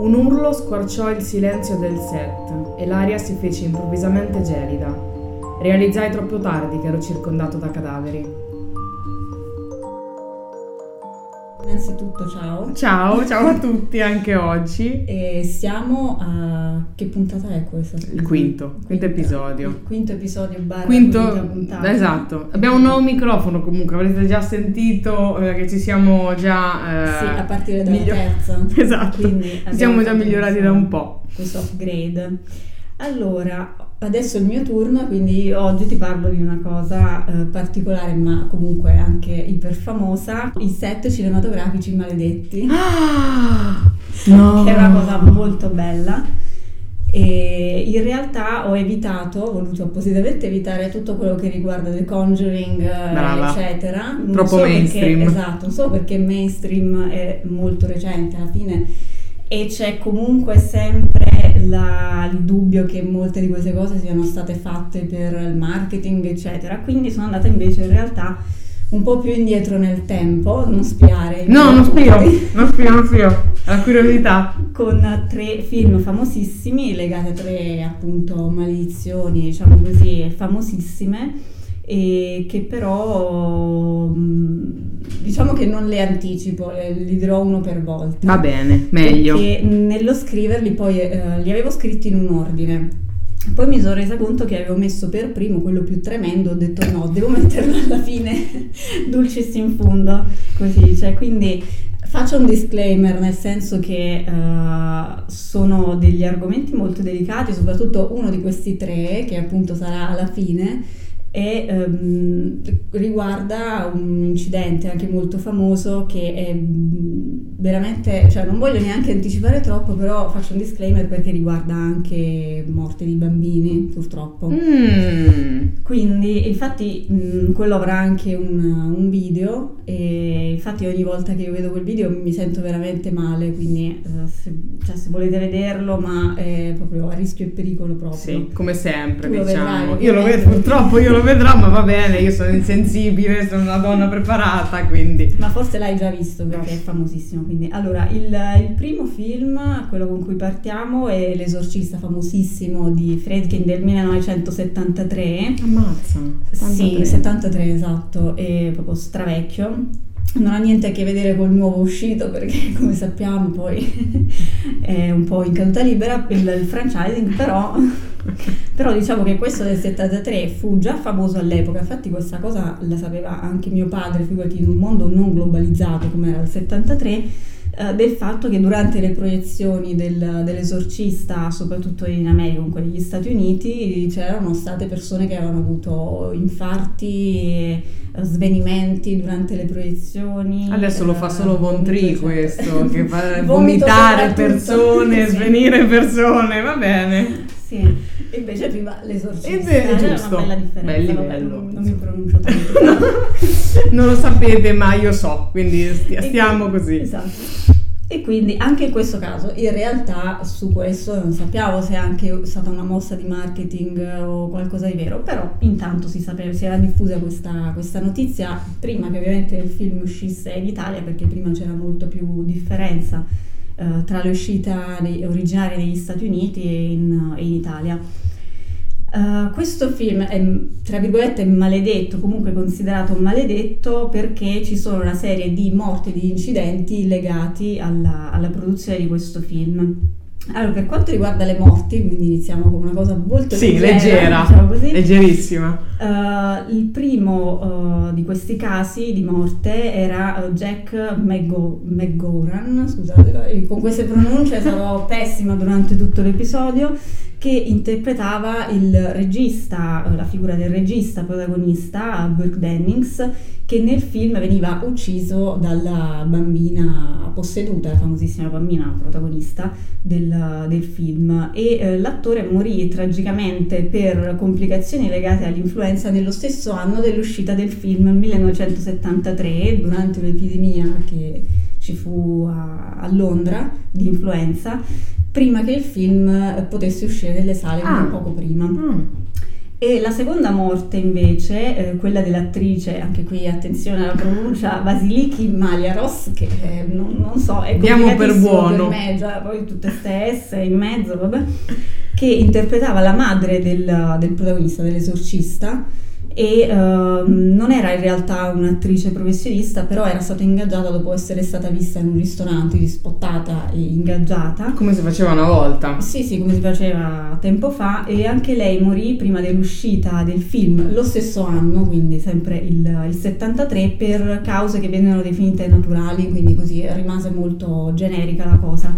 Un urlo squarciò il silenzio del set e l'aria si fece improvvisamente gelida. Realizzai troppo tardi che ero circondato da cadaveri. Innanzitutto ciao. Ciao, ciao a tutti anche oggi. E siamo a... che puntata è questa? Il quinto, quinto episodio. Il quinto episodio barra Quinto, quinta puntata. esatto. Abbiamo un nuovo microfono comunque, avrete già sentito eh, che ci siamo già... eh, Sì, a partire dalla miglio- terza. Esatto, Quindi ci siamo già migliorati da un po'. Questo upgrade. Allora, adesso è il mio turno, quindi oggi ti parlo di una cosa eh, particolare, ma comunque anche iper famosa, i set cinematografici maledetti. Ah, no. che è una cosa molto bella. E in realtà ho evitato, ho voluto appositamente evitare tutto quello che riguarda The Conjuring, eh, Brava. eccetera. Non Troppo solo mainstream. Perché, esatto, non solo perché mainstream è molto recente alla fine e c'è comunque sempre la- il dubbio che molte di queste cose siano state fatte per il marketing, eccetera. Quindi sono andata invece in realtà un po' più indietro nel tempo, non spiare. No, non spio, miei non spio, non spio. La curiosità. con tre film famosissimi legati a tre appunto maledizioni, diciamo così, famosissime e che però mh, diciamo che non le anticipo, eh, li dirò uno per volta. Va bene, meglio. Perché nello scriverli poi eh, li avevo scritti in un ordine. Poi mi sono resa conto che avevo messo per primo quello più tremendo, ho detto no, devo metterlo alla fine, dulcis in fundo, così, cioè, quindi faccio un disclaimer nel senso che eh, sono degli argomenti molto delicati, soprattutto uno di questi tre, che appunto sarà alla fine, e ehm, riguarda un incidente anche molto famoso che è mm, veramente, cioè non voglio neanche anticipare troppo, però faccio un disclaimer perché riguarda anche morte di bambini, purtroppo. Mm. Quindi, infatti, mh, quello avrà anche un, un video e infatti ogni volta che io vedo quel video mi sento veramente male, quindi eh, se, cioè, se volete vederlo, ma è proprio a rischio e pericolo proprio. Sì, come sempre, Tu lo diciamo. vedrai, io lo vedo, purtroppo io lo vedrò, ma va bene, io sono insensibile, sono una donna preparata, quindi... Ma forse l'hai già visto perché è famosissimo. Quindi, allora, il, il primo film, quello con cui partiamo, è L'esorcista famosissimo di Friedkin del 1973. Ammazza. Sì, 73 esatto, è proprio stravecchio. Non ha niente a che vedere col nuovo uscito perché come sappiamo poi è un po' in caduta libera il, il franchising, però, però diciamo che questo del 73 fu già famoso all'epoca, infatti questa cosa la sapeva anche mio padre, figurati in un mondo non globalizzato come era il 73, eh, del fatto che durante le proiezioni del- dell'esorcista, soprattutto in America, comunque negli Stati Uniti, c'erano state persone che avevano avuto infarti, e, eh, svenimenti durante le proiezioni. Adesso lo fa eh, solo Von eccetera. questo, che fa vomitare persone, Sì. svenire persone, va bene. Sì, e invece prima l'esorcista. E beh, C'era giusto. una bella differenza. Bel vabbè, livello, non, non mi pronuncio tanto. non lo sapete, ma io so, quindi stia- stiamo quindi- così. Esatto. E quindi anche in questo caso, in realtà su questo non sappiamo se è anche stata una mossa di marketing o qualcosa di vero, però intanto si sapeva, si era diffusa questa, questa notizia prima che ovviamente il film uscisse in Italia, perché prima c'era molto più differenza eh, tra le uscite originarie negli Stati Uniti e in, e in Italia. Uh, questo film è tra virgolette maledetto, comunque considerato maledetto perché ci sono una serie di morti, di incidenti legati alla, alla produzione di questo film. Allora, per quanto riguarda le morti, quindi iniziamo con una cosa molto Sì, leggera, leggera, diciamo così. leggerissima. Uh, il primo uh, di questi casi di morte era uh, Jack McGo- McGoran, scusate, con queste pronunce sarò pessima durante tutto l'episodio, che interpretava il regista, la figura del regista protagonista, Burke Dennings, che nel film veniva ucciso dalla bambina posseduta, la famosissima bambina protagonista del, del film. E l'attore morì tragicamente per complicazioni legate all'influenza nello stesso anno dell'uscita del film 1973 durante un'epidemia che ci fu a, a Londra di influenza prima che il film potesse uscire nelle sale Ah. poco prima Mm. E la seconda morte invece, eh, quella dell'attrice, anche qui attenzione alla pronuncia, Vasiliki Maliaros, che eh, non, non, so, è Diamo per buono. Per me, già, poi tutte ste S in mezzo, vabbè, che interpretava la madre del, del protagonista, dell'esorcista, e uh, non era in realtà un'attrice professionista, però era stata ingaggiata dopo essere stata vista in un ristorante, spottata e ingaggiata. Come si faceva una volta? Sì, sì, come si faceva tempo fa e anche lei morì prima dell'uscita del film lo stesso anno, quindi sempre il, il 73, per cause che vengono definite naturali, quindi così rimase molto generica la cosa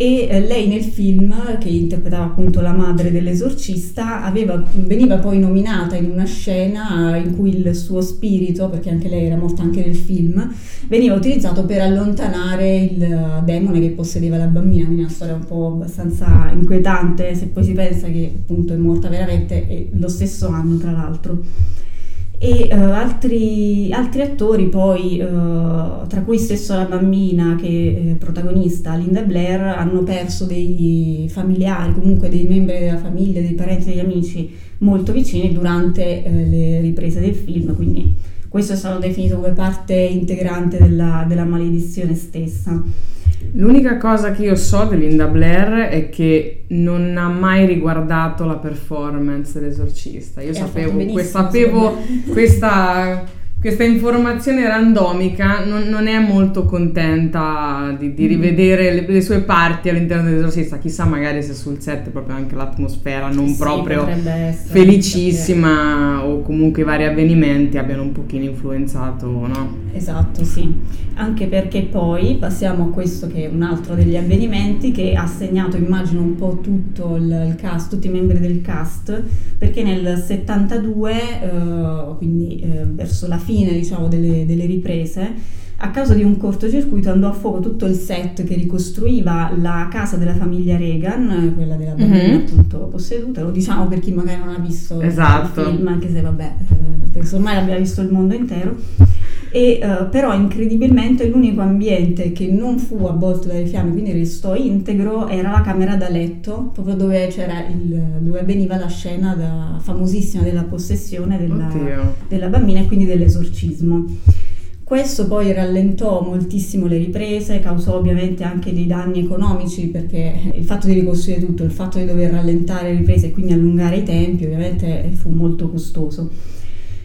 e eh, lei nel film, che interpretava appunto la madre dell'esorcista, aveva, veniva poi nominata in una scena in cui il suo spirito, perché anche lei era morta anche nel film, veniva utilizzato per allontanare il demone che possedeva la bambina, quindi una storia un po' abbastanza inquietante se poi si pensa che appunto è morta veramente e lo stesso anno tra l'altro e uh, altri, altri, attori poi, uh, tra cui stesso la bambina che è protagonista, Linda Blair, hanno perso dei familiari, comunque dei membri della famiglia, dei parenti, degli amici molto vicini durante uh, le riprese del film, quindi questo è stato definito come parte integrante della, della maledizione stessa. L'unica cosa che io so di Linda Blair è che non ha mai riguardato la performance dell'esorcista. Io sapevo, sapevo questa questa informazione randomica non, non, è molto contenta di, di mm. rivedere le, le, sue parti all'interno dell'esorcista. Chissà, magari se sul set proprio anche l'atmosfera non sì, proprio felicissima o comunque i vari avvenimenti abbiano un pochino influenzato, no? Esatto, sì. Anche perché poi passiamo a questo che è un altro degli avvenimenti che ha segnato, immagino, un po' tutto il, il cast, tutti i membri del cast, perché nel 72, eh, quindi eh, verso la fine fine diciamo, delle, delle riprese, a causa di un cortocircuito andò a fuoco tutto il set che ricostruiva la casa della famiglia Reagan, quella della bambina mm-hmm. appunto posseduta, lo diciamo per chi magari non ha visto esatto. il film, anche se vabbè, eh, penso ormai l'abbia visto il mondo intero. E, uh, però incredibilmente l'unico ambiente che non fu avvolto dalle fiamme, quindi restò integro, era la camera da letto, proprio dove, il, dove avveniva la scena da, famosissima della possessione della, della bambina e quindi dell'esorcismo. Questo poi rallentò moltissimo le riprese, causò ovviamente anche dei danni economici perché il fatto di ricostruire tutto, il fatto di dover rallentare le riprese e quindi allungare i tempi ovviamente fu molto costoso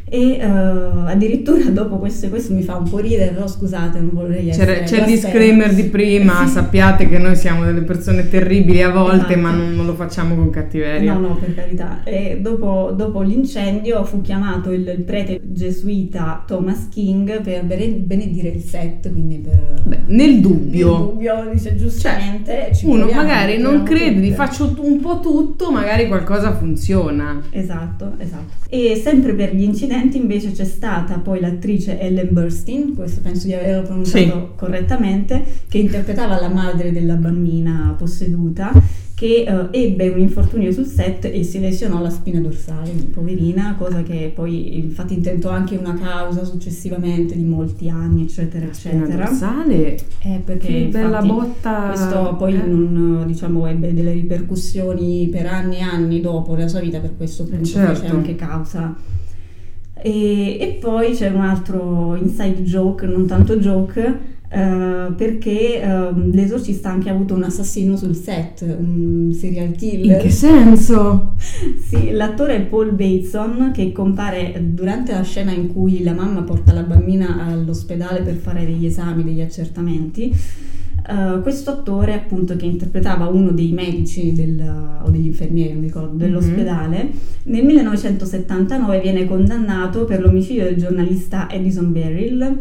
e uh, addirittura dopo questo, questo mi fa un po' ridere, però scusate, non vorrei essere... C'è, il disclaimer di prima, sappiate che noi siamo delle persone terribili a volte, esatto. ma non, non, lo facciamo con cattiveria. No, no, per carità. E dopo, dopo l'incendio fu chiamato il, il, prete gesuita Thomas King per benedire il set, quindi per... Beh, nel dubbio. Nel dubbio, dice giustamente. Cioè, uno magari non crede, faccio un po' tutto, magari qualcosa funziona. Esatto, esatto. E sempre per gli incidenti precedenti invece c'è stata poi l'attrice Ellen Burstyn, questo penso di averlo pronunciato sì. correttamente, che interpretava la madre della bambina posseduta che uh, ebbe un infortunio sul set e si lesionò la spina dorsale, poverina, cosa che poi infatti intentò anche una causa successivamente di molti anni, eccetera, eccetera. Spina dorsale? Eh, perché che bella botta! Questo poi eh. non, diciamo, ebbe delle ripercussioni per anni e anni dopo la sua vita, per questo punto certo. fece anche causa e, e, poi c'è un altro inside joke, non tanto joke, Uh, perché uh, l'esorcista ha anche avuto un assassino sul set, un serial killer. In che senso? sì, l'attore è Paul Bateson che compare durante la scena in cui la mamma porta la bambina all'ospedale per fare degli esami, degli accertamenti Uh, questo attore appunto che interpretava uno dei medici del, o degli infermieri ricordo, dell'ospedale mm-hmm. nel 1979 viene condannato per l'omicidio del giornalista Edison Beryl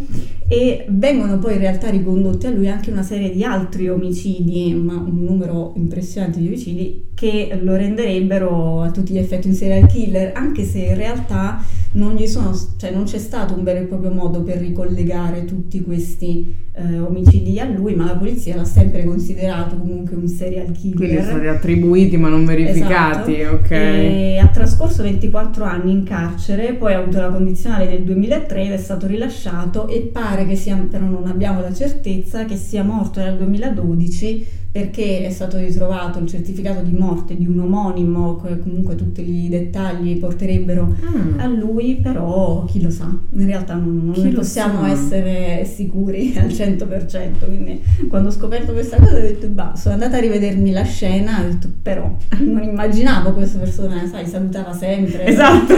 e vengono poi in realtà ricondotti a lui anche una serie di altri omicidi ma un numero impressionante di omicidi che lo renderebbero a tutti gli effetti un serial killer anche se in realtà non, sono, cioè non c'è stato un vero e proprio modo per ricollegare tutti questi eh, omicidi a lui, ma la polizia l'ha sempre considerato comunque un serial killer. Quindi sono stati attribuiti ma non verificati, esatto. ok. E ha trascorso 24 anni in carcere, poi ha avuto la condizionale nel 2003 ed è stato rilasciato e pare che sia, però non abbiamo la certezza, che sia morto nel 2012 perché è stato ritrovato il certificato di morte di un omonimo, comunque tutti i dettagli porterebbero mm. a lui, però chi lo sa, in realtà non, non possiamo sa? essere sicuri al 100%, quindi quando ho scoperto questa cosa ho detto, bah, sono andata a rivedermi la scena, ho detto, però non immaginavo questa persona, sai, salutava sempre. Esatto.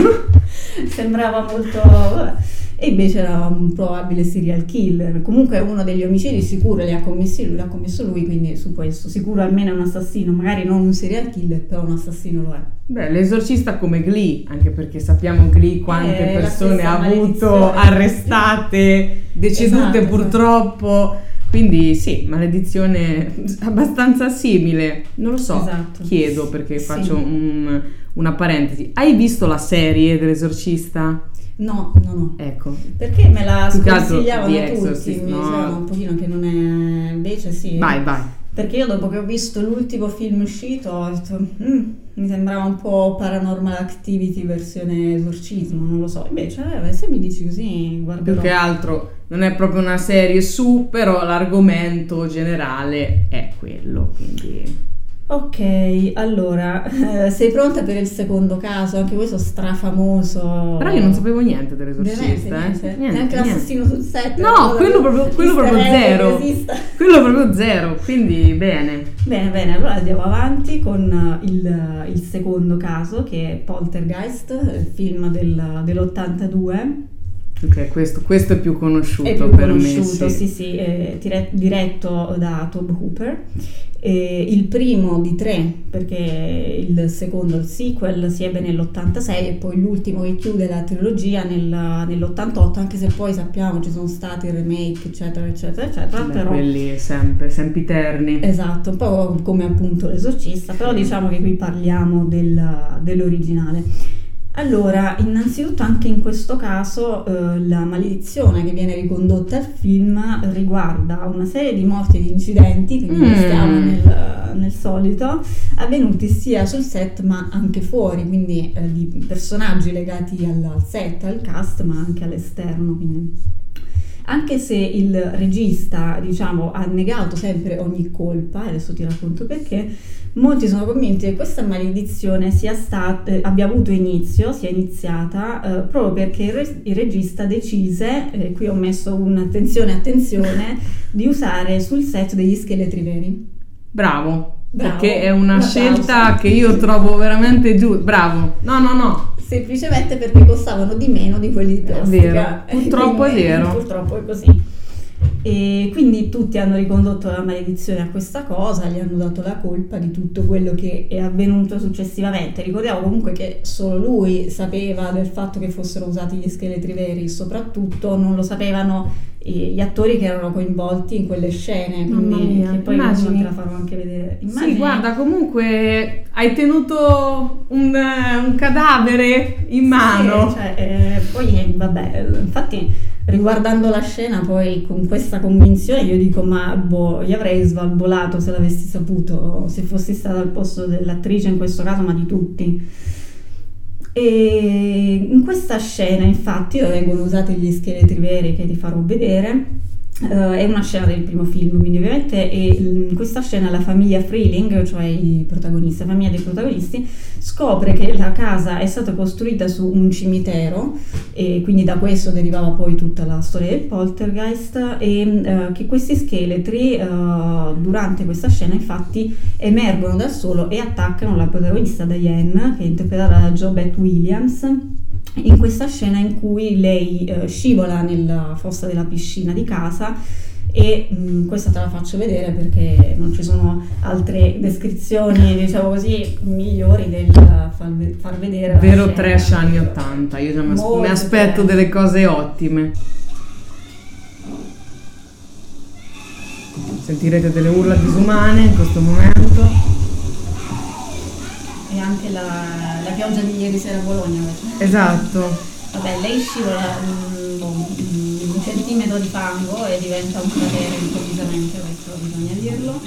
Sembrava molto... Vabbè e invece era un probabile serial killer. Comunque uno degli omicidi sicuro li ha commessi lui, l'ha commesso lui, quindi su questo sicuro almeno è un assassino, magari non un serial killer, però un assassino lo è. Beh, l'esorcista come Glee, anche perché sappiamo Glee quante eh, persone ha avuto arrestate, decedute esatto, purtroppo. Quindi sì, maledizione abbastanza simile. Non lo so, esatto. chiedo perché sì. faccio un, una parentesi. Hai visto la serie dell'esorcista? No, no, no. Ecco. Perché me la sconsigliavano tutti, mi no. dicevano un pochino che non è... invece sì. Vai, vai. Perché io dopo che ho visto l'ultimo film uscito ho detto, mm, mi sembrava un po' Paranormal Activity versione esorcismo, non lo so. Invece, eh, se mi dici così, guarda. Più che altro non è proprio una serie su, però l'argomento generale è quello, quindi... Ok, allora, eh, sei pronta per il secondo caso? Anche questo strafamoso. Però io non sapevo niente dell'esorcista, niente, eh. niente. Neanche l'assassino sul set. No, quello proprio, quello proprio zero. Quello proprio zero, quindi bene. Bene, bene, allora andiamo avanti con il, il secondo caso che è Poltergeist, il film del, dell'82 Ok, questo, questo, è più conosciuto è più per conosciuto, me. Sì, sì, sì è diretto da Tob Hooper. Eh, il primo di tre, perché il secondo, il sequel, si ebbe nell'86 e poi l'ultimo che chiude la trilogia nel, nell'88, anche se poi sappiamo ci sono stati remake, eccetera, eccetera, eccetera. Beh, però, quelli sempre, sempiterni. Esatto, un po' come appunto l'esorcista, però diciamo che qui parliamo del, dell'originale. Allora, innanzitutto anche in questo caso eh, la maledizione che viene ricondotta al film riguarda una serie di morti e di incidenti, quindi mm. stiamo nel, nel, solito, avvenuti sia sul set ma anche fuori, quindi eh, di personaggi legati al, set, al cast, ma anche all'esterno. Quindi. Anche se il regista, diciamo, ha negato sempre ogni colpa, adesso ti racconto perché, Molti sono convinti che questa maledizione sia stata, eh, abbia avuto inizio, sia iniziata eh, proprio perché il, re, il regista decise, eh, qui ho messo un attenzione, attenzione, di usare sul set degli scheletri veri. Bravo, Bravo, perché è una scelta che io trovo veramente giusta. Bravo, no, no, no. Semplicemente perché costavano di meno di quelli di plastica. È vero, purtroppo è vero. Purtroppo è così. E quindi tutti hanno ricondotto la maledizione a questa cosa, gli hanno dato la colpa di tutto quello che è avvenuto successivamente. Ricordiamo comunque che solo lui sapeva del fatto che fossero usati gli scheletri veri, soprattutto non lo sapevano gli attori che erano coinvolti in quelle scene, quindi mia, che poi immagini. la farò anche vedere. Immagini. Sì, guarda, comunque hai tenuto un, un cadavere in mano. Sì, cioè, eh, poi eh, vabbè, infatti riguardando la scena poi con questa convinzione io dico ma boh, io avrei svalvolato se l'avessi saputo, se fossi stata al posto dell'attrice in questo caso, ma di tutti. E in questa scena infatti vengono usati gli scheletri veri che ti farò vedere Uh, è una scena del primo film, quindi ovviamente in questa scena la famiglia Freeling, cioè i protagonisti, la famiglia dei protagonisti, scopre che la casa è stata costruita su un cimitero e quindi da questo derivava poi tutta la storia del poltergeist e uh, che questi scheletri uh, durante questa scena infatti emergono dal suolo e attaccano la protagonista Diane, che è interpretata da Jobette Williams in questa scena in cui lei eh, scivola nella fossa della piscina di casa e mh, mm, questa te la faccio vedere perché non ci sono altre descrizioni diciamo così migliori del far, far vedere vero trash anni 80 io mi aspetto trash. delle cose ottime. Sentirete delle urla disumane in questo momento. E anche la pioggia di ieri sera a Bologna invece. Esatto. Vabbè, lei scivola un, un, centimetro di fango e diventa un cratere improvvisamente, questo bisogna dirlo.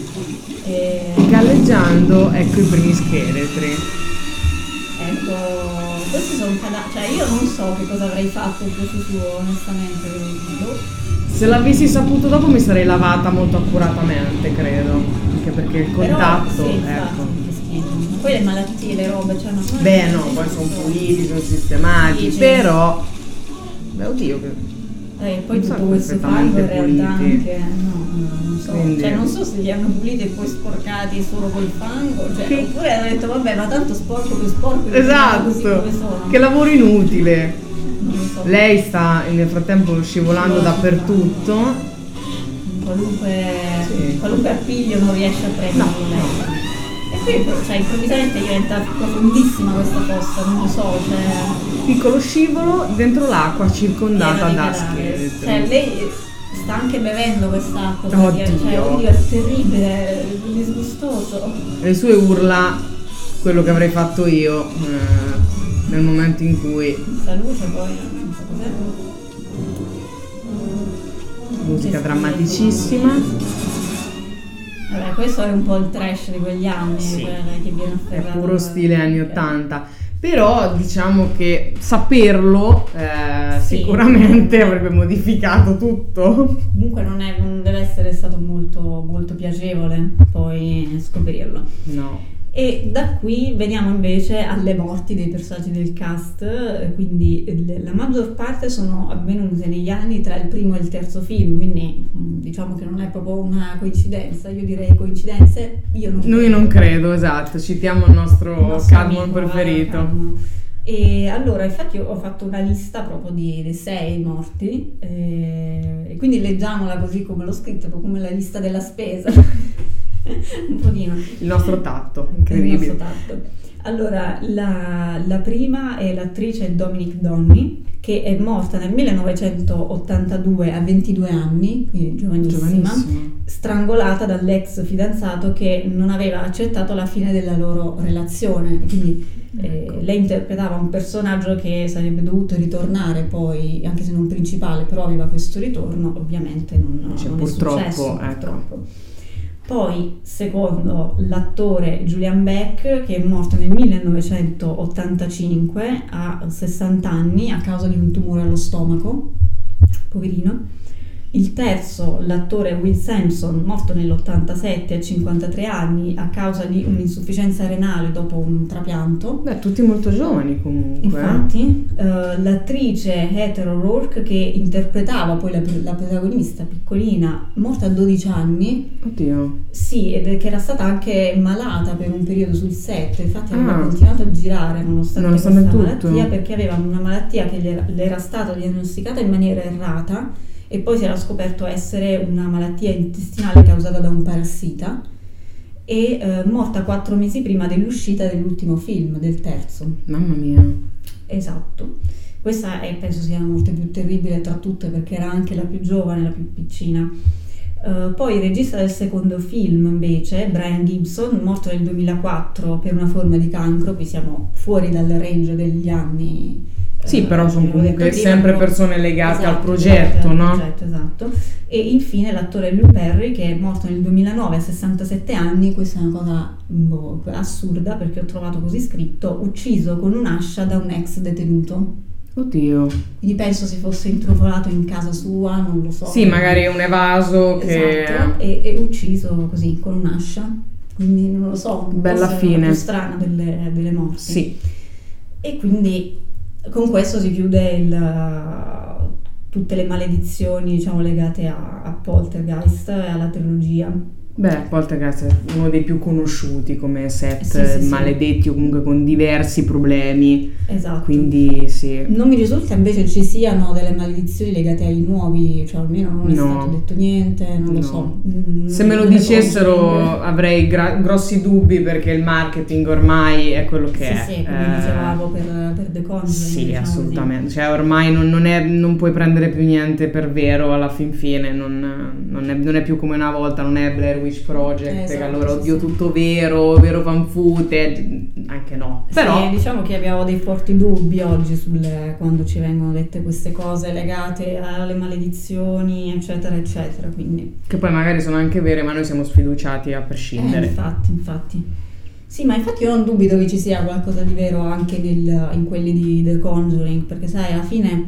E... Galleggiando ecco i primi scheletri. Ecco, questi sono cadaveri, cioè io non so che cosa avrei fatto in questo suo, onestamente. Se l'avessi saputo dopo mi sarei lavata molto accuratamente, credo. Anche perché il contatto. Però, sì, ecco. Poi le malattie, le robe, cioè non Beh no, poi sono puliti, sono sistemati, sì, però. Beh oddio che. Eh, poi tutto questo fango in realtà anche. No, non so. Quindi... Cioè non so se li hanno puliti e poi sporcati solo col fango. Cioè, che... Oppure hanno detto vabbè ma tanto sporco per sporco. Esatto. Che lavoro inutile. So. Lei sta nel frattempo scivolando dappertutto. Qualunque, sì. qualunque appiglio non riesce a prendere no. Poi cioè, improvvisamente diventa profondissima questa fossa, non lo so, cioè... Piccolo scivolo dentro l'acqua circondata da scheletri. Cioè lei sta anche bevendo quest'acqua, oddio. cioè oddio è terribile, è disgustoso. Le sue urla, quello che avrei fatto io eh, nel momento in cui... Questa luce poi, non so cos'è. Musica drammaticissima. Vabbè, questo è un po' il trash di quegli anni sì. che viene afferrato. È puro stile anni 80. Però diciamo che saperlo eh, sì. sicuramente avrebbe modificato tutto. Comunque non, è, non deve essere stato molto, molto piacevole poi scoprirlo. No. E da qui veniamo invece alle morti dei personaggi del cast, quindi la maggior parte sono avvenute negli anni tra il primo e il terzo film, quindi mm, diciamo che non è proprio una coincidenza, io direi coincidenze, io non Noi credo. non credo, esatto, citiamo il nostro, Cadmon preferito. Cadmon. E allora, infatti, ho fatto una lista proprio di, sei morti, eh, e quindi leggiamola così come l'ho scritta, proprio come la lista della spesa. un pochino. Il nostro tatto, incredibile. Il nostro tatto. Allora, la, la prima è l'attrice Dominic Donny, che è morta nel 1982 a 22 anni, quindi giovanissima, giovanissima, strangolata dall'ex fidanzato che non aveva accettato la fine della loro relazione. Quindi eh, ecco. lei interpretava un personaggio che sarebbe dovuto ritornare poi, anche se non principale, però aveva questo ritorno, ovviamente non, cioè, non purtroppo, è successo. Ecco. Purtroppo. Poi, secondo l'attore Julian Beck, che è morto nel 1985 a 60 anni a causa di un tumore allo stomaco, poverino. Il terzo, l'attore Will Sampson, morto nell'87 a 53 anni a causa di un'insufficienza renale dopo un trapianto. Beh, tutti molto giovani comunque. Eh. Infatti, eh, l'attrice Heather O'Rourke che interpretava poi la, la, protagonista piccolina, morta a 12 anni. Oddio. Sì, ed che era stata anche malata per un periodo sul set, infatti ah. aveva continuato a girare nonostante, nonostante questa tutto. malattia perché aveva una malattia che le era stata diagnosticata in maniera errata e poi si era scoperto essere una malattia intestinale causata da un parassita e eh, morta quattro mesi prima dell'uscita dell'ultimo film, del terzo. Mamma mia. Esatto. Questa è, penso sia la morte più terribile tra tutte perché era anche la più giovane, la più piccina. Uh, poi il regista del secondo film invece, Brian Gibson, morto nel 2004 per una forma di cancro, qui siamo fuori dal range degli anni sì, però sono comunque sempre persone legate esatto, al progetto, no? Progetto, esatto. E infine l'attore Lou Perry che è morto nel 2009 a 67 anni, questa è una cosa boh, assurda perché ho trovato così scritto, ucciso con un'ascia da un ex detenuto. Oddio. Quindi penso si fosse introvolato in casa sua, non lo so. Sì, magari un evaso che... Esatto, e, e ucciso così con un'ascia. Quindi non lo so, bella fine. più strana delle, delle morti. Sì. E quindi con questo si chiude il, tutte le maledizioni diciamo, legate a, a Poltergeist e alla trilogia. Beh, Poltergeist è uno dei più conosciuti come set sì, sì, maledetti sì. o comunque con diversi problemi. Esatto. Quindi sì. Non mi risulta invece ci siano delle maledizioni legate ai nuovi, cioè almeno non è no. stato detto niente, non lo so. Mm, Se me lo dicessero avrei gra- grossi dubbi perché il marketing ormai è quello che sì, è. Sì, come eh, dicevamo per, per The Conjuring. Sì, diciamo assolutamente. Così. Cioè ormai non, non, è, non, puoi prendere più niente per vero alla fin fine, non, non, è, non è più come una volta, non è Blair Witch Project, esatto, che allora oddio sì. tutto vero, vero fan footage, anche no. Però sì, diciamo che abbiamo dei forti dubbi oggi sulle, quando ci vengono dette queste cose legate alle maledizioni, eccetera, eccetera. Quindi. Che poi magari sono anche vere, ma noi siamo sfiduciati a prescindere. Eh, infatti, infatti. Sì, ma infatti io non dubito che ci sia qualcosa di vero anche nel, in quelli di The Conjuring, perché sai, alla fine,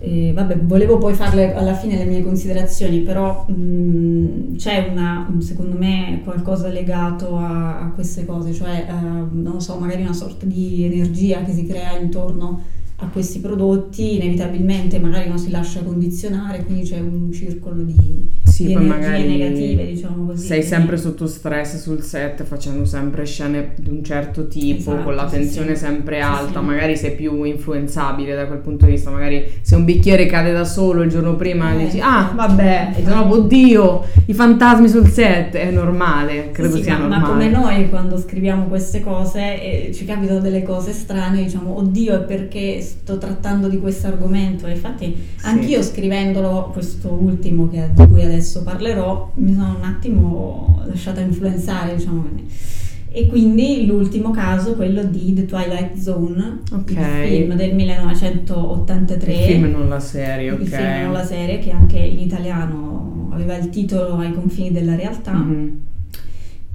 eh, vabbè, volevo poi farle alla fine le mie considerazioni, però mh, c'è una, secondo me, qualcosa legato a, a queste cose, cioè, eh, non so, magari una sorta di energia che si crea intorno a questi prodotti, inevitabilmente magari non si lascia condizionare, quindi c'è un circolo di, sì, di energie negative, diciamo così. Sei sempre sotto stress sul set, facendo sempre scene di un certo tipo, esatto, con la tensione sì, sempre sì. alta, magari sei più influenzabile da quel punto di vista, magari se un bicchiere cade da solo il giorno prima eh, dici ah vabbè, e dopo oddio, i fantasmi sul set, è normale, credo sia ma, normale. Ma come noi quando scriviamo queste cose eh, ci capitano delle cose strane, diciamo oddio è perché sto trattando di questo argomento. Infatti, sì. anch'io scrivendolo, questo ultimo che, di cui adesso parlerò, mi sono un attimo lasciata influenzare, diciamo così. E quindi l'ultimo caso, quello di The Twilight Zone, okay. il film del 1983. Il film non la serie, ok. Il film non la serie, che anche in italiano aveva il titolo Ai confini della realtà. Mm-hmm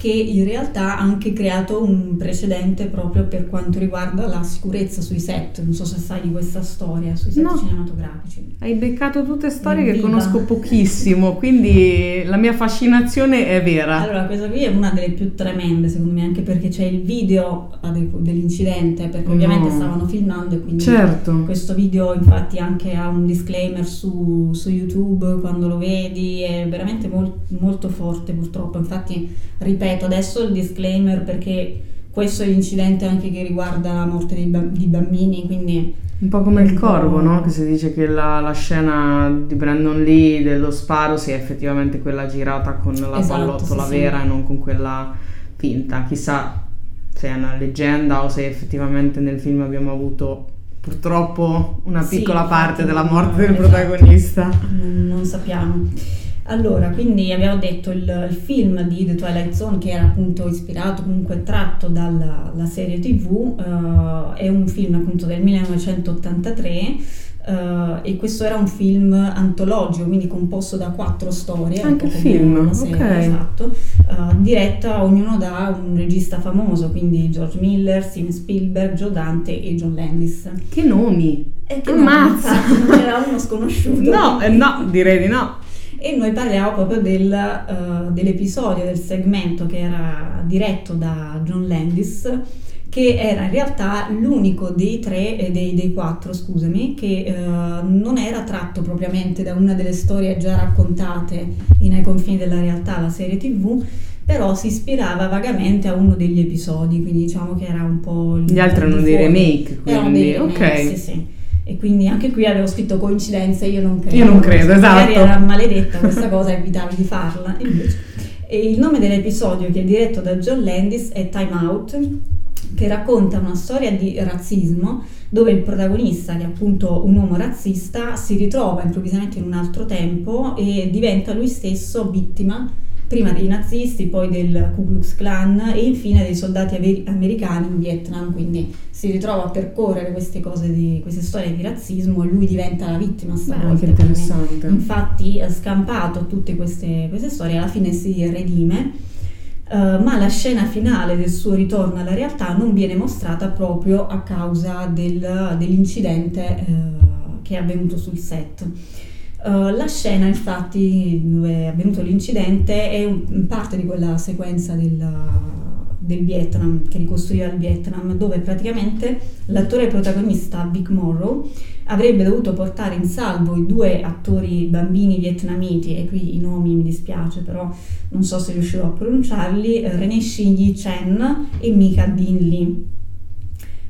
che in realtà ha anche creato un precedente proprio per quanto riguarda la sicurezza sui set. Non so se sai di questa storia sui set no. cinematografici. Hai beccato tutte storie che conosco pochissimo, quindi la mia fascinazione è vera. Allora, questa qui è una delle più tremende, secondo me, anche perché c'è il video dell'incidente, perché ovviamente no. stavano filmando e quindi certo. questo video infatti anche ha un disclaimer su, su YouTube quando lo vedi, è veramente molt, molto forte purtroppo. Infatti, ripeto ripeto adesso il disclaimer perché questo è l'incidente anche che riguarda la morte dei, di bambini, quindi... Un po' come il corvo, no? Che si dice che la, la, scena di Brandon Lee dello sparo sia effettivamente quella girata con la esatto, pallottola sì, vera sì. e non con quella finta. Chissà se è una leggenda o se effettivamente nel film abbiamo avuto purtroppo una piccola sì, parte della morte del esatto. protagonista. Non, non sappiamo. Allora, quindi abbiamo detto il, il, film di The Twilight Zone che era appunto ispirato, comunque tratto dalla serie tv, uh, eh, è un film appunto del 1983 uh, eh, e questo era un film antologico, quindi composto da quattro storie. Anche il film, serie, ok. Esatto, uh, diretta ognuno da un regista famoso, quindi George Miller, Steven Spielberg, Joe Dante e John Landis. Che nomi! E che Ammazza! Non c'era uno sconosciuto. No, eh, no, direi di no e noi parliamo proprio del, uh, dell'episodio, del segmento che era diretto da John Landis che era in realtà l'unico dei tre, eh, dei, dei quattro, scusami, che uh, non era tratto propriamente da una delle storie già raccontate in Ai confini della realtà, la serie tv, però si ispirava vagamente a uno degli episodi, quindi diciamo che era un po'... Gli altri erano dei remake, quindi... Erano dei remake, ok. Sì, sì e quindi anche qui avevo scritto coincidenze, io non credo. Io non credo, esatto. Magari era maledetta questa cosa, evitavi di farla. E il nome dell'episodio che è diretto da John Landis è Time Out, che racconta una storia di razzismo dove il protagonista, che è appunto un uomo razzista, si ritrova improvvisamente in un altro tempo e diventa lui stesso vittima prima dei nazisti, poi del Ku Klux Klan e infine dei soldati americani in Vietnam, quindi si ritrova a percorrere queste cose di, queste storie di razzismo e lui diventa la vittima stavolta. Beh. Infatti ha scampato tutte queste, queste storie, alla fine si redime. Uh, ma la scena finale del suo ritorno alla realtà non viene mostrata proprio a causa del, dell'incidente uh, che è avvenuto sul set. Uh, la scena, infatti, dove è avvenuto l'incidente è un, parte di quella sequenza del, del, Vietnam, che ricostruiva il Vietnam, dove praticamente l'attore protagonista, Vic Morrow, avrebbe dovuto portare in salvo i due attori bambini vietnamiti, e qui i nomi mi dispiace, però non so se riuscirò a pronunciarli, René Xinyi Chen e Mika Din Lee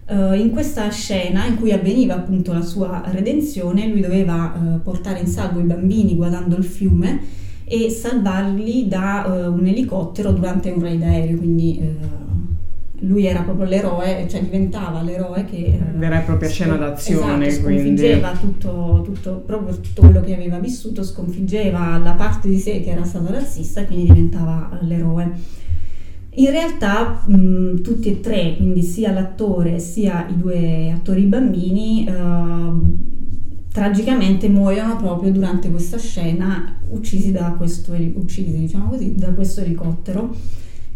Uh, in questa scena in cui avveniva appunto la sua redenzione, lui doveva uh, portare in salvo i bambini guardando il fiume e salvarli da uh, un elicottero durante un raid aereo, quindi lui era proprio l'eroe, cioè diventava l'eroe che... Vera e propria scena d'azione, esatto, sconfiggeva tutto, tutto, proprio tutto quello che aveva vissuto, sconfiggeva la parte di sé che era stata razzista e quindi diventava l'eroe. In realtà mh, tutti e tre, quindi sia l'attore sia i due attori bambini, uh, tragicamente muoiono proprio durante questa scena uccisi da questo, uccisi, diciamo così, da questo elicottero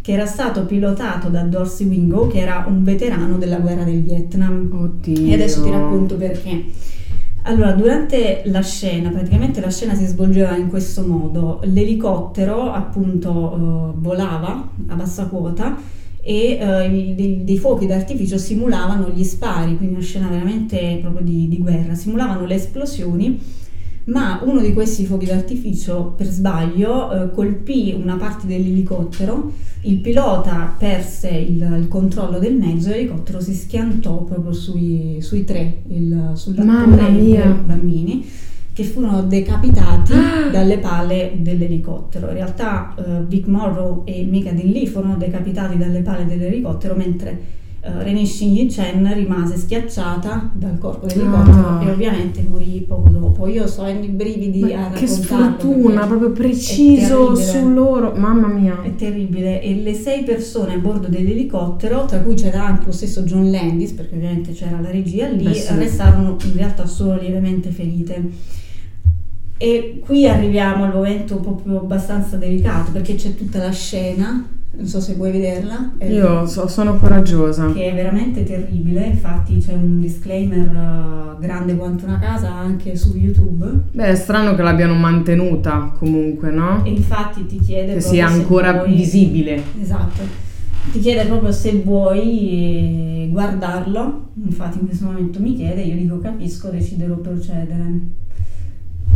che era stato pilotato da Dorsey Wingo, che era un veterano della guerra del Vietnam. Oddio. E adesso ti racconto perché. Allora, durante la scena, praticamente la scena si svolgeva in questo modo. L'elicottero appunto uh, volava a bassa quota e uh, dei, dei, fuochi d'artificio simulavano gli spari, quindi una scena veramente proprio di, di guerra, simulavano le esplosioni ma uno di questi fuochi d'artificio per sbaglio eh, colpì una parte dell'elicottero, il pilota perse il, il controllo del mezzo e l'elicottero si schiantò proprio sui, sui tre, il, sull'attore e i bambini che furono decapitati ah! dalle pale dell'elicottero. In realtà uh, Vic Morrow e Mika Lee furono decapitati dalle pale dell'elicottero mentre uh, René Chen rimase schiacciata dal corpo dell'elicottero ah. e ovviamente morì poco dopo. Io so i brividi Ma a Che sfortuna, proprio preciso su loro, mamma mia. È terribile. E le sei persone a bordo dell'elicottero, tra cui c'era anche lo stesso John Landis, perché ovviamente c'era la regia lì, Beh, sì. restarono in realtà solo lievemente ferite. E qui arriviamo al momento proprio abbastanza delicato perché c'è tutta la scena non so se vuoi vederla. Io so, sono coraggiosa. Che è veramente terribile, infatti c'è un disclaimer uh, grande quanto una casa anche su YouTube. Beh, è strano che l'abbiano mantenuta comunque, no? E infatti ti chiede... Che sia ancora vuoi... visibile. Esatto. Ti chiede proprio se vuoi guardarlo, infatti in questo momento mi chiede, io dico capisco, deciderò procedere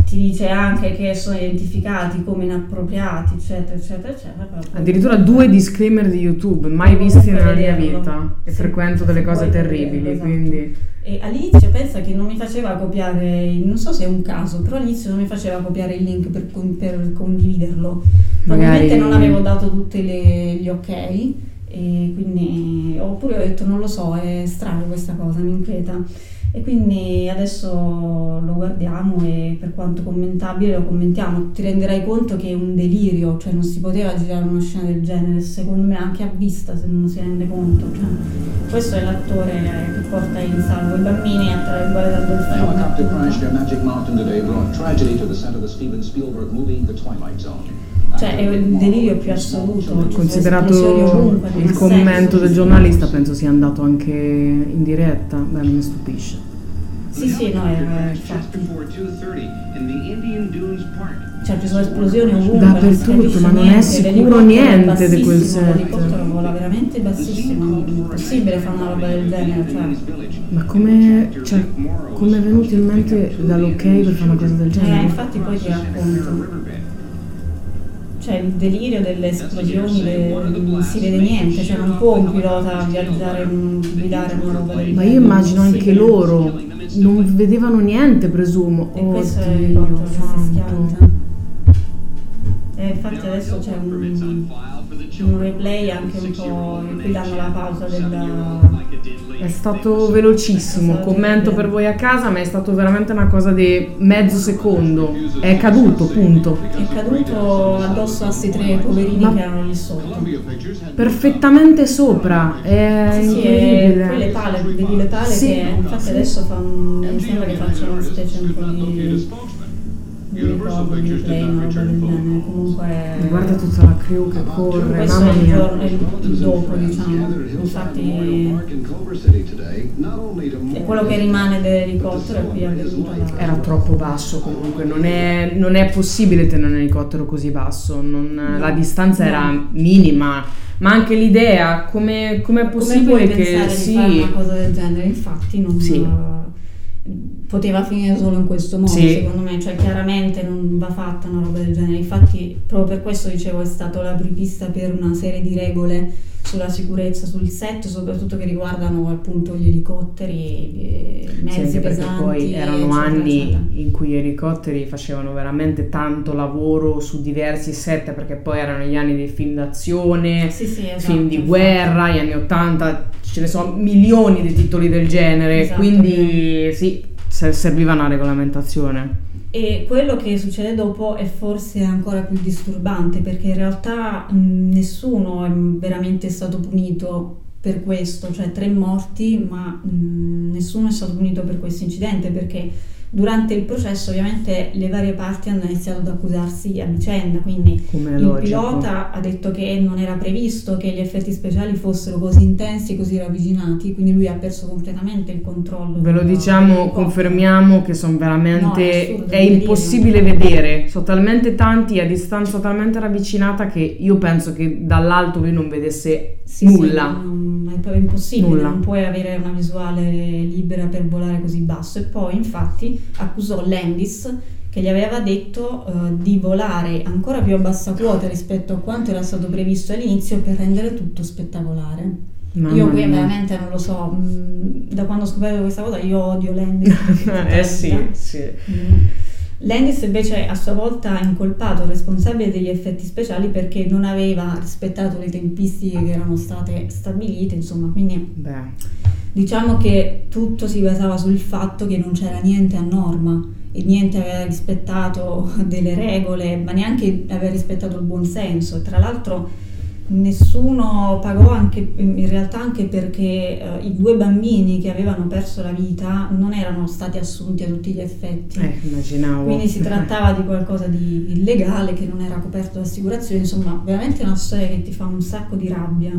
ti dice anche che sono identificati come inappropriati, eccetera, eccetera, eccetera. Addirittura due disclaimer di YouTube, mai visti nella mia vita, e sì, frequento delle cose terribili, vederlo, esatto. quindi... E all'inizio pensa che non mi faceva copiare, non so se è un caso, però all'inizio non mi faceva copiare il link per, per condividerlo. Probabilmente Magari... non avevo dato tutti gli ok, e quindi, oppure ho detto non lo so, è strano questa cosa, mi inquieta. E quindi adesso lo guardiamo e per quanto commentabile lo commentiamo. Ti renderai conto che è un delirio, cioè non si poteva girare una scena del genere, secondo me anche a vista se non si rende conto. Cioè, questo è l'attore che porta in salvo i bambini attraverso dal dolfino. Helicopter crash near Magic Mountain today brought tragedy to the set of the Steven Spielberg movie The Twilight Zone. Cioè è un delirio più assoluto. Considerato il commento del giornalista, penso sia andato anche in diretta. Beh, non mi stupisce. Sì, sì, no, è cioè ci sono esplosioni ovunque dappertutto ma non è sicuro niente di quel set l'elicottero vola veramente bassissimo è impossibile fare una roba del genere cioè. ma come cioè, come è venuto in mente dall'ok per fare una cosa del genere? Eh, infatti poi ti racconto cioè il delirio delle esplosioni le, non si vede niente, cioè non può un pilota viaggiare, guidare una roba del Ma io immagino anche loro, non vedevano niente presumo. E questo Oddio, è il che si schianta. E infatti adesso c'è un, un replay anche un po' in cui danno la pausa della è stato velocissimo, commento per voi a casa, ma è stato veramente una cosa di mezzo secondo. È caduto, punto. È caduto addosso a questi tre poverini ma che erano lì sotto. Perfettamente sopra. È sì, sì, incredibile. poi le pale, vedi le pale sì. che infatti adesso fanno, mi sembra che facciano una specie un po' di ricordo di treno, roba del genere. Comunque. Guarda tutta la crew che corre, mamma mia. Giorno, è il dopo, diciamo. Infatti è quello che rimane dell'elicottero qui la... Era troppo basso comunque, non è, non è, possibile tenere un elicottero così basso, non, no. la distanza no. era minima ma anche l'idea come, è possibile come che sì. Di fare una cosa del genere infatti non sì poteva finire solo in questo modo, sì. secondo me, cioè chiaramente non va fatta una roba del genere. Infatti, proprio per questo dicevo, è stato l'apripista per una serie di regole sulla sicurezza sul set, soprattutto che riguardano appunto gli elicotteri, mezzi sì, pesanti. poi erano anni eccetera. in cui gli elicotteri facevano veramente tanto lavoro su diversi set, perché poi erano gli anni dei film d'azione, sì, sì, esatto, film di guerra, gli anni 80, ce ne sono milioni di titoli del genere, esatto, quindi sì serviva una regolamentazione. E quello che succede dopo è forse ancora più disturbante perché in realtà nessuno è veramente stato punito per questo, cioè tre morti, ma nessuno è stato punito per questo incidente perché Durante il processo ovviamente le varie parti hanno iniziato ad accusarsi a vicenda, quindi il pilota ha detto che non era previsto che gli effetti speciali fossero così intensi e così ravvicinati, quindi lui ha perso completamente il controllo. Ve lo diciamo, confermiamo che sono veramente... No, è, è impossibile vedere, sono talmente tanti a distanza talmente ravvicinata che io penso che dall'alto lui non vedesse sì, nulla. Sì, non, è proprio impossibile, nulla. non puoi avere una visuale libera per volare così basso. E poi infatti accusò Landis che gli aveva detto uh, di volare ancora più a bassa quota rispetto a quanto era stato previsto all'inizio per rendere tutto spettacolare. Mamma io qui veramente non lo so, mh, mm, da quando ho scoperto questa cosa io odio Landis. eh sì, sì. Mm. Landis invece a sua volta ha incolpato il responsabile degli effetti speciali perché non aveva rispettato le tempistiche che erano state stabilite, insomma, quindi Beh. diciamo che tutto si basava sul fatto che non c'era niente a norma e niente aveva rispettato delle regole, ma neanche aveva rispettato il buon senso. Tra l'altro nessuno pagò anche, in realtà anche perché uh, i due bambini che avevano perso la vita non erano stati assunti a tutti gli effetti. Eh, immaginavo. Quindi si trattava di qualcosa di illegale che non era coperto da assicurazione, insomma, veramente una storia che ti fa un sacco di rabbia.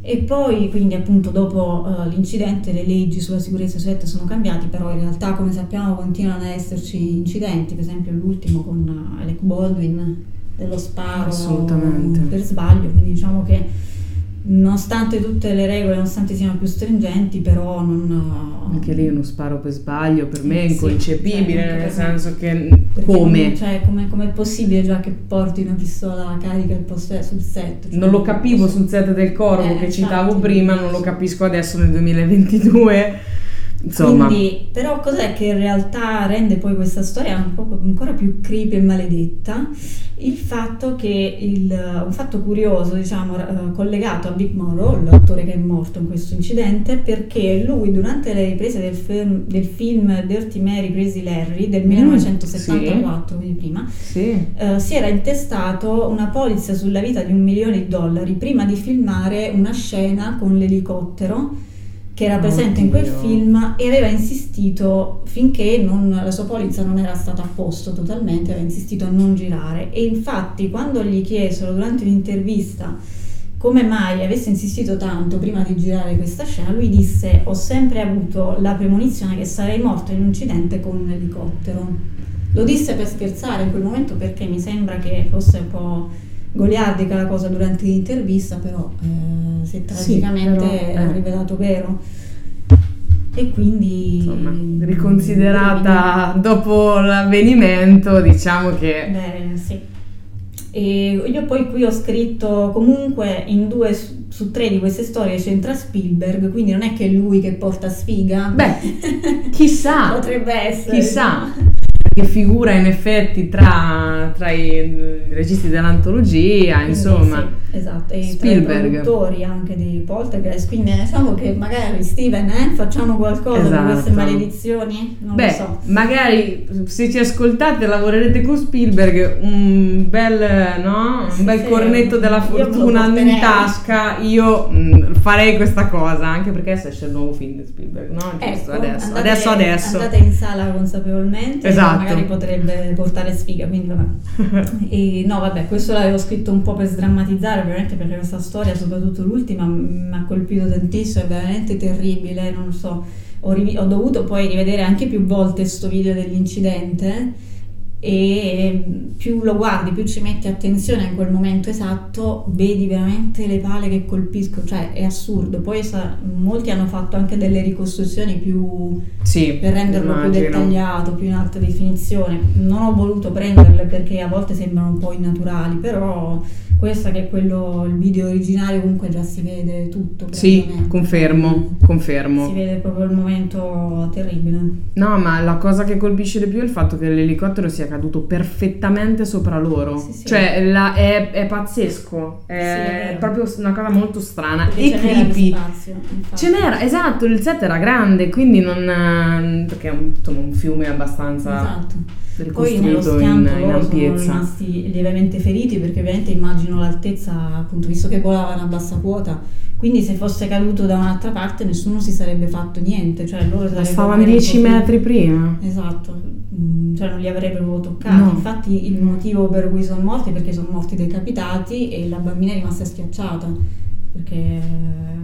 E poi, quindi appunto dopo uh, l'incidente le leggi sulla sicurezza sui sono cambiate, però in realtà come sappiamo continuano ad esserci incidenti, per esempio l'ultimo con uh, Alec Baldwin dello sparo per sbaglio, quindi diciamo che nonostante tutte le regole, nonostante siano più stringenti, però non... Anche lì uno sparo per sbaglio per me è inconcepibile, sì, cioè, nel senso che come? Cioè, come è possibile già che porti una pistola a carica posto sul set? Cioè, non lo capivo sul set del Corvo eh, che citavo infatti, prima, non lo capisco adesso nel 2022 Insomma. Quindi, però cos'è che in realtà rende poi questa storia ancora più creepy e maledetta? Il fatto che il, un fatto curioso, diciamo, uh, collegato a Big Morrow, l'attore che è morto in questo incidente, perché lui durante le riprese del film, del film Dirty Mary Crazy Larry del 1974, mm, sì. quindi prima, sì. uh, si era intestato una polizza sulla vita di un milione di dollari prima di filmare una scena con l'elicottero che era presente Oddio. in quel film e aveva insistito finché non, la sua polizza non era stata a posto totalmente, aveva insistito a non girare e infatti quando gli chiesero durante un'intervista come mai avesse insistito tanto prima di girare questa scena, lui disse ho sempre avuto la premonizione che sarei morto in un incidente con un elicottero. Lo disse per scherzare in quel momento perché mi sembra che fosse un po' goliardica la cosa durante l'intervista, però eh, si è tragicamente sì, però, eh. rivelato vero. E quindi insomma, riconsiderata quindi, dopo l'avvenimento, diciamo che beh, sì. E io poi qui ho scritto comunque in due su tre di queste storie c'entra Spielberg, quindi non è che è lui che porta sfiga. Beh, chissà. Potrebbe essere. Chissà che figura in effetti tra, tra i registi dell'antologia, insomma. Sì, esatto, e Spielberg. tra i produttori anche di Poltergeist, quindi diciamo che magari Steven, eh, facciamo qualcosa esatto. di queste maledizioni, non Beh, lo so. magari se ci ascoltate lavorerete con Spielberg, un bel, no? un bel sì, cornetto della fortuna in tasca, io mh, farei questa cosa, anche perché adesso esce il nuovo film di Spielberg, no? Giusto, ecco, adesso, andate, adesso, adesso. Andate in sala consapevolmente, esatto. Magari potrebbe portare sfiga, quindi vabbè. e no, vabbè, questo l'avevo scritto un po' per sdrammatizzare, ovviamente perché questa storia, soprattutto l'ultima, mi ha colpito tantissimo, è veramente terribile, non so. Ho, riv- ho dovuto poi rivedere anche più volte questo video dell'incidente e più lo guardi, più ci metti attenzione in quel momento esatto, vedi veramente le pale che colpiscono, cioè è assurdo. Poi sa, molti hanno fatto anche delle ricostruzioni più sì, per renderlo immagino. più dettagliato, più in alta definizione. Non ho voluto prenderle perché a volte sembrano un po' innaturali, però questa che è quello, il video originale comunque già si vede tutto. Sì, confermo, confermo. Si vede proprio il momento terribile. No, ma la cosa che colpisce di più è il fatto che l'elicottero sia caduto perfettamente sopra loro. Sì, sì. Cioè, la, è, è, pazzesco, è, sì, è proprio una cosa molto strana. Perché e creepy. Spazio, ce n'era, esatto, il set era grande, quindi non... perché è un, insomma, un fiume abbastanza... Esatto Poi nello schianto in, in loro sono rimasti lievemente feriti perché ovviamente immagino l'altezza, appunto, visto che volavano a bassa quota, quindi se fosse caduto da un'altra parte nessuno si sarebbe fatto niente, cioè loro stavano 10 metri prima. Esatto, mm, cioè non li avrebbero toccati. No. Infatti il motivo per cui sono morti è perché sono morti decapitati e la bambina è rimasta schiacciata. Perché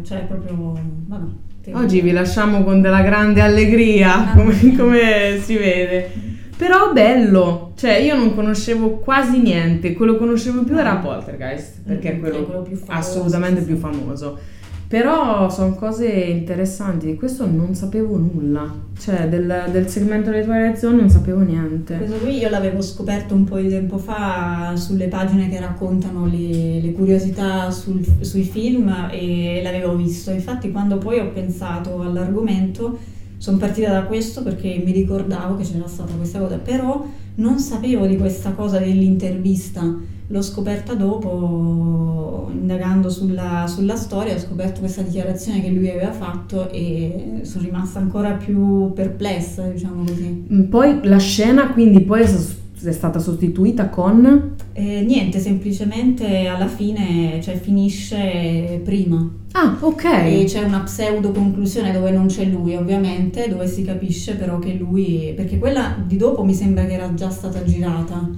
cioè proprio vabbè. Oggi vi lasciamo con della grande allegria, come, come si vede. Però bello, cioè io non conoscevo quasi niente, quello che conoscevo più era Poltergeist, perché è mm, quello, quello più famoso, assolutamente sì, più famoso. Però sono cose interessanti, di questo non sapevo nulla, cioè del, del segmento delle Twilight Zone non sapevo niente. Questo qui io l'avevo scoperto un po' di tempo fa sulle pagine che raccontano le, le curiosità sul, sui film e l'avevo visto, infatti quando poi ho pensato all'argomento sono partita da questo perché mi ricordavo che c'era stata questa cosa, però non sapevo di questa cosa dell'intervista. L'ho scoperta dopo, indagando sulla, sulla storia, ho scoperto questa dichiarazione che lui aveva fatto e sono rimasta ancora più perplessa, diciamo così. Poi la scena quindi poi è stata sostituita con? Eh, niente, semplicemente alla fine cioè, finisce prima. Ah, ok. E c'è una pseudo conclusione dove non c'è lui, ovviamente, dove si capisce però che lui. perché quella di dopo mi sembra che era già stata girata.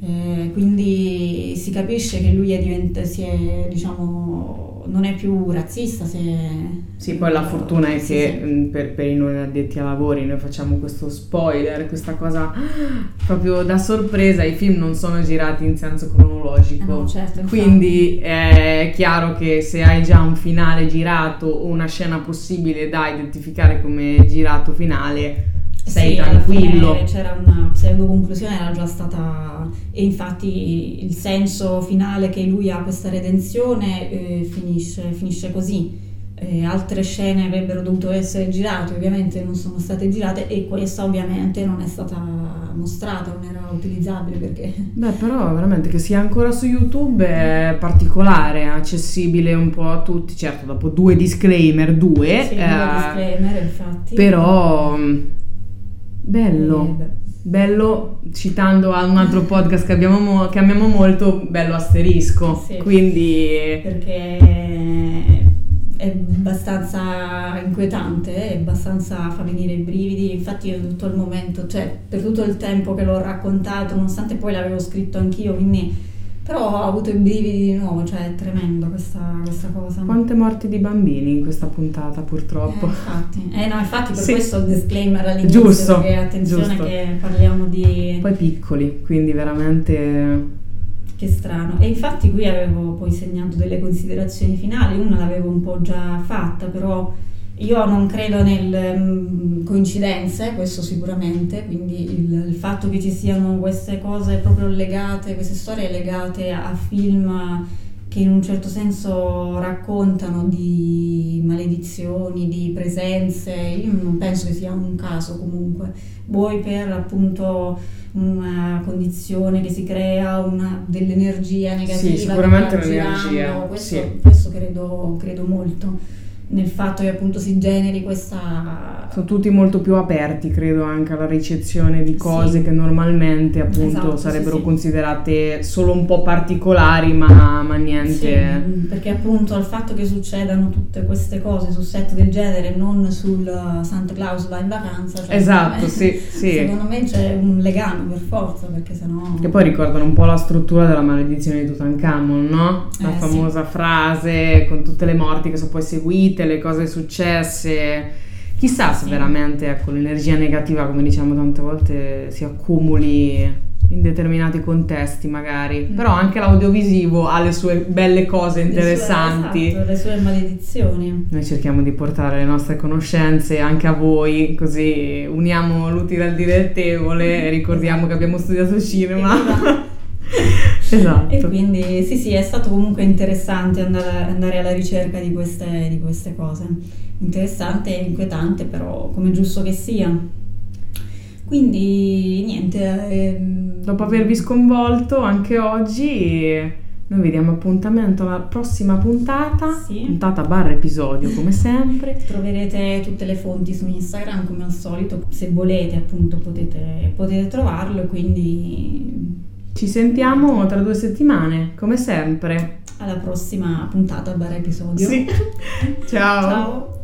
Eh, quindi si capisce che lui è diventa, si è, diciamo, non è più razzista. Se, sì, poi la fortuna è sì, che sì. Mm, per, per, i non addetti ai lavori noi facciamo questo spoiler, questa cosa proprio da sorpresa. I film non sono girati in senso cronologico. Eh no, certo, quindi è chiaro che se hai già un finale girato o una scena possibile da identificare come girato finale sei sì, tranquillo. C'era una pseudo conclusione, era già stata e infatti il senso finale che lui ha questa redenzione eh, finisce, finisce, così. Eh, altre scene avrebbero dovuto essere girate, ovviamente non sono state girate e questa ovviamente non è stata mostrata, non era utilizzabile perché... Beh però veramente che sia ancora su YouTube è particolare, accessibile un po' a tutti, certo dopo due disclaimer, due. Sì, due eh, disclaimer infatti. Però Bello. Bello, citando a un altro podcast che, abbiamo, che amiamo molto, bello asterisco. Sì, Quindi... Perché è abbastanza inquietante, è abbastanza fa venire i brividi. Infatti io tutto il momento, cioè per tutto il tempo che l'ho raccontato, nonostante poi l'avevo scritto anch'io, quindi però ho avuto i brividi di nuovo, cioè è tremendo questa, questa cosa. Quante morti di bambini in questa puntata purtroppo. Eh, infatti, eh, no, infatti per sì. questo il disclaimer all'inizio, giusto, perché attenzione giusto. che parliamo di... Poi piccoli, quindi veramente... Che strano. E infatti qui avevo poi segnato delle considerazioni finali, una l'avevo un po' già fatta, però io non credo nelle um, coincidenze, questo sicuramente, quindi il, il, fatto che ci siano queste cose proprio legate, queste storie legate a film che in un certo senso raccontano di maledizioni, di presenze, io non penso che sia un caso comunque, vuoi per appunto una condizione che si crea, una, dell'energia negativa. Sì, sicuramente un'energia. Questo, sì. questo credo, credo molto nel fatto che appunto si generi questa... Sono tutti molto più aperti, credo, anche alla ricezione di cose sì. che normalmente appunto esatto, sarebbero sì, considerate solo un po' particolari, ma, ma niente... Sì, perché appunto al fatto che succedano tutte queste cose su set del genere, non sul Santa Claus va in vacanza... Cioè esatto, me, sì, sì. Secondo me c'è un legame per forza, perché sennò... Che poi ricordano un po' la struttura della maledizione di Tutankhamon, no? La eh, famosa frase con tutte le morti che sono poi seguite vite, le cose successe. Chissà se veramente ecco, l'energia negativa, come diciamo tante volte, si accumuli in determinati contesti magari, mm. però anche l'audiovisivo ha le sue belle cose interessanti. Le sue, esatto, le sue maledizioni. Noi cerchiamo di portare le nostre conoscenze anche a voi, così uniamo l'utile al dilettevole e ricordiamo che abbiamo studiato cinema. Esatto. E quindi sì, sì, è stato comunque interessante andare, andare alla ricerca di queste, di queste, cose. Interessante e inquietante, però come giusto che sia. Quindi niente. Ehm... Dopo avervi sconvolto anche oggi Noi vediamo appuntamento alla prossima puntata, sì. puntata barra episodio come sempre. Troverete tutte le fonti su Instagram come al solito, se volete appunto potete, potete trovarlo, quindi... Ci sentiamo tra due settimane, come sempre. Alla prossima puntata barra episodio. Sì. Ciao. Ciao.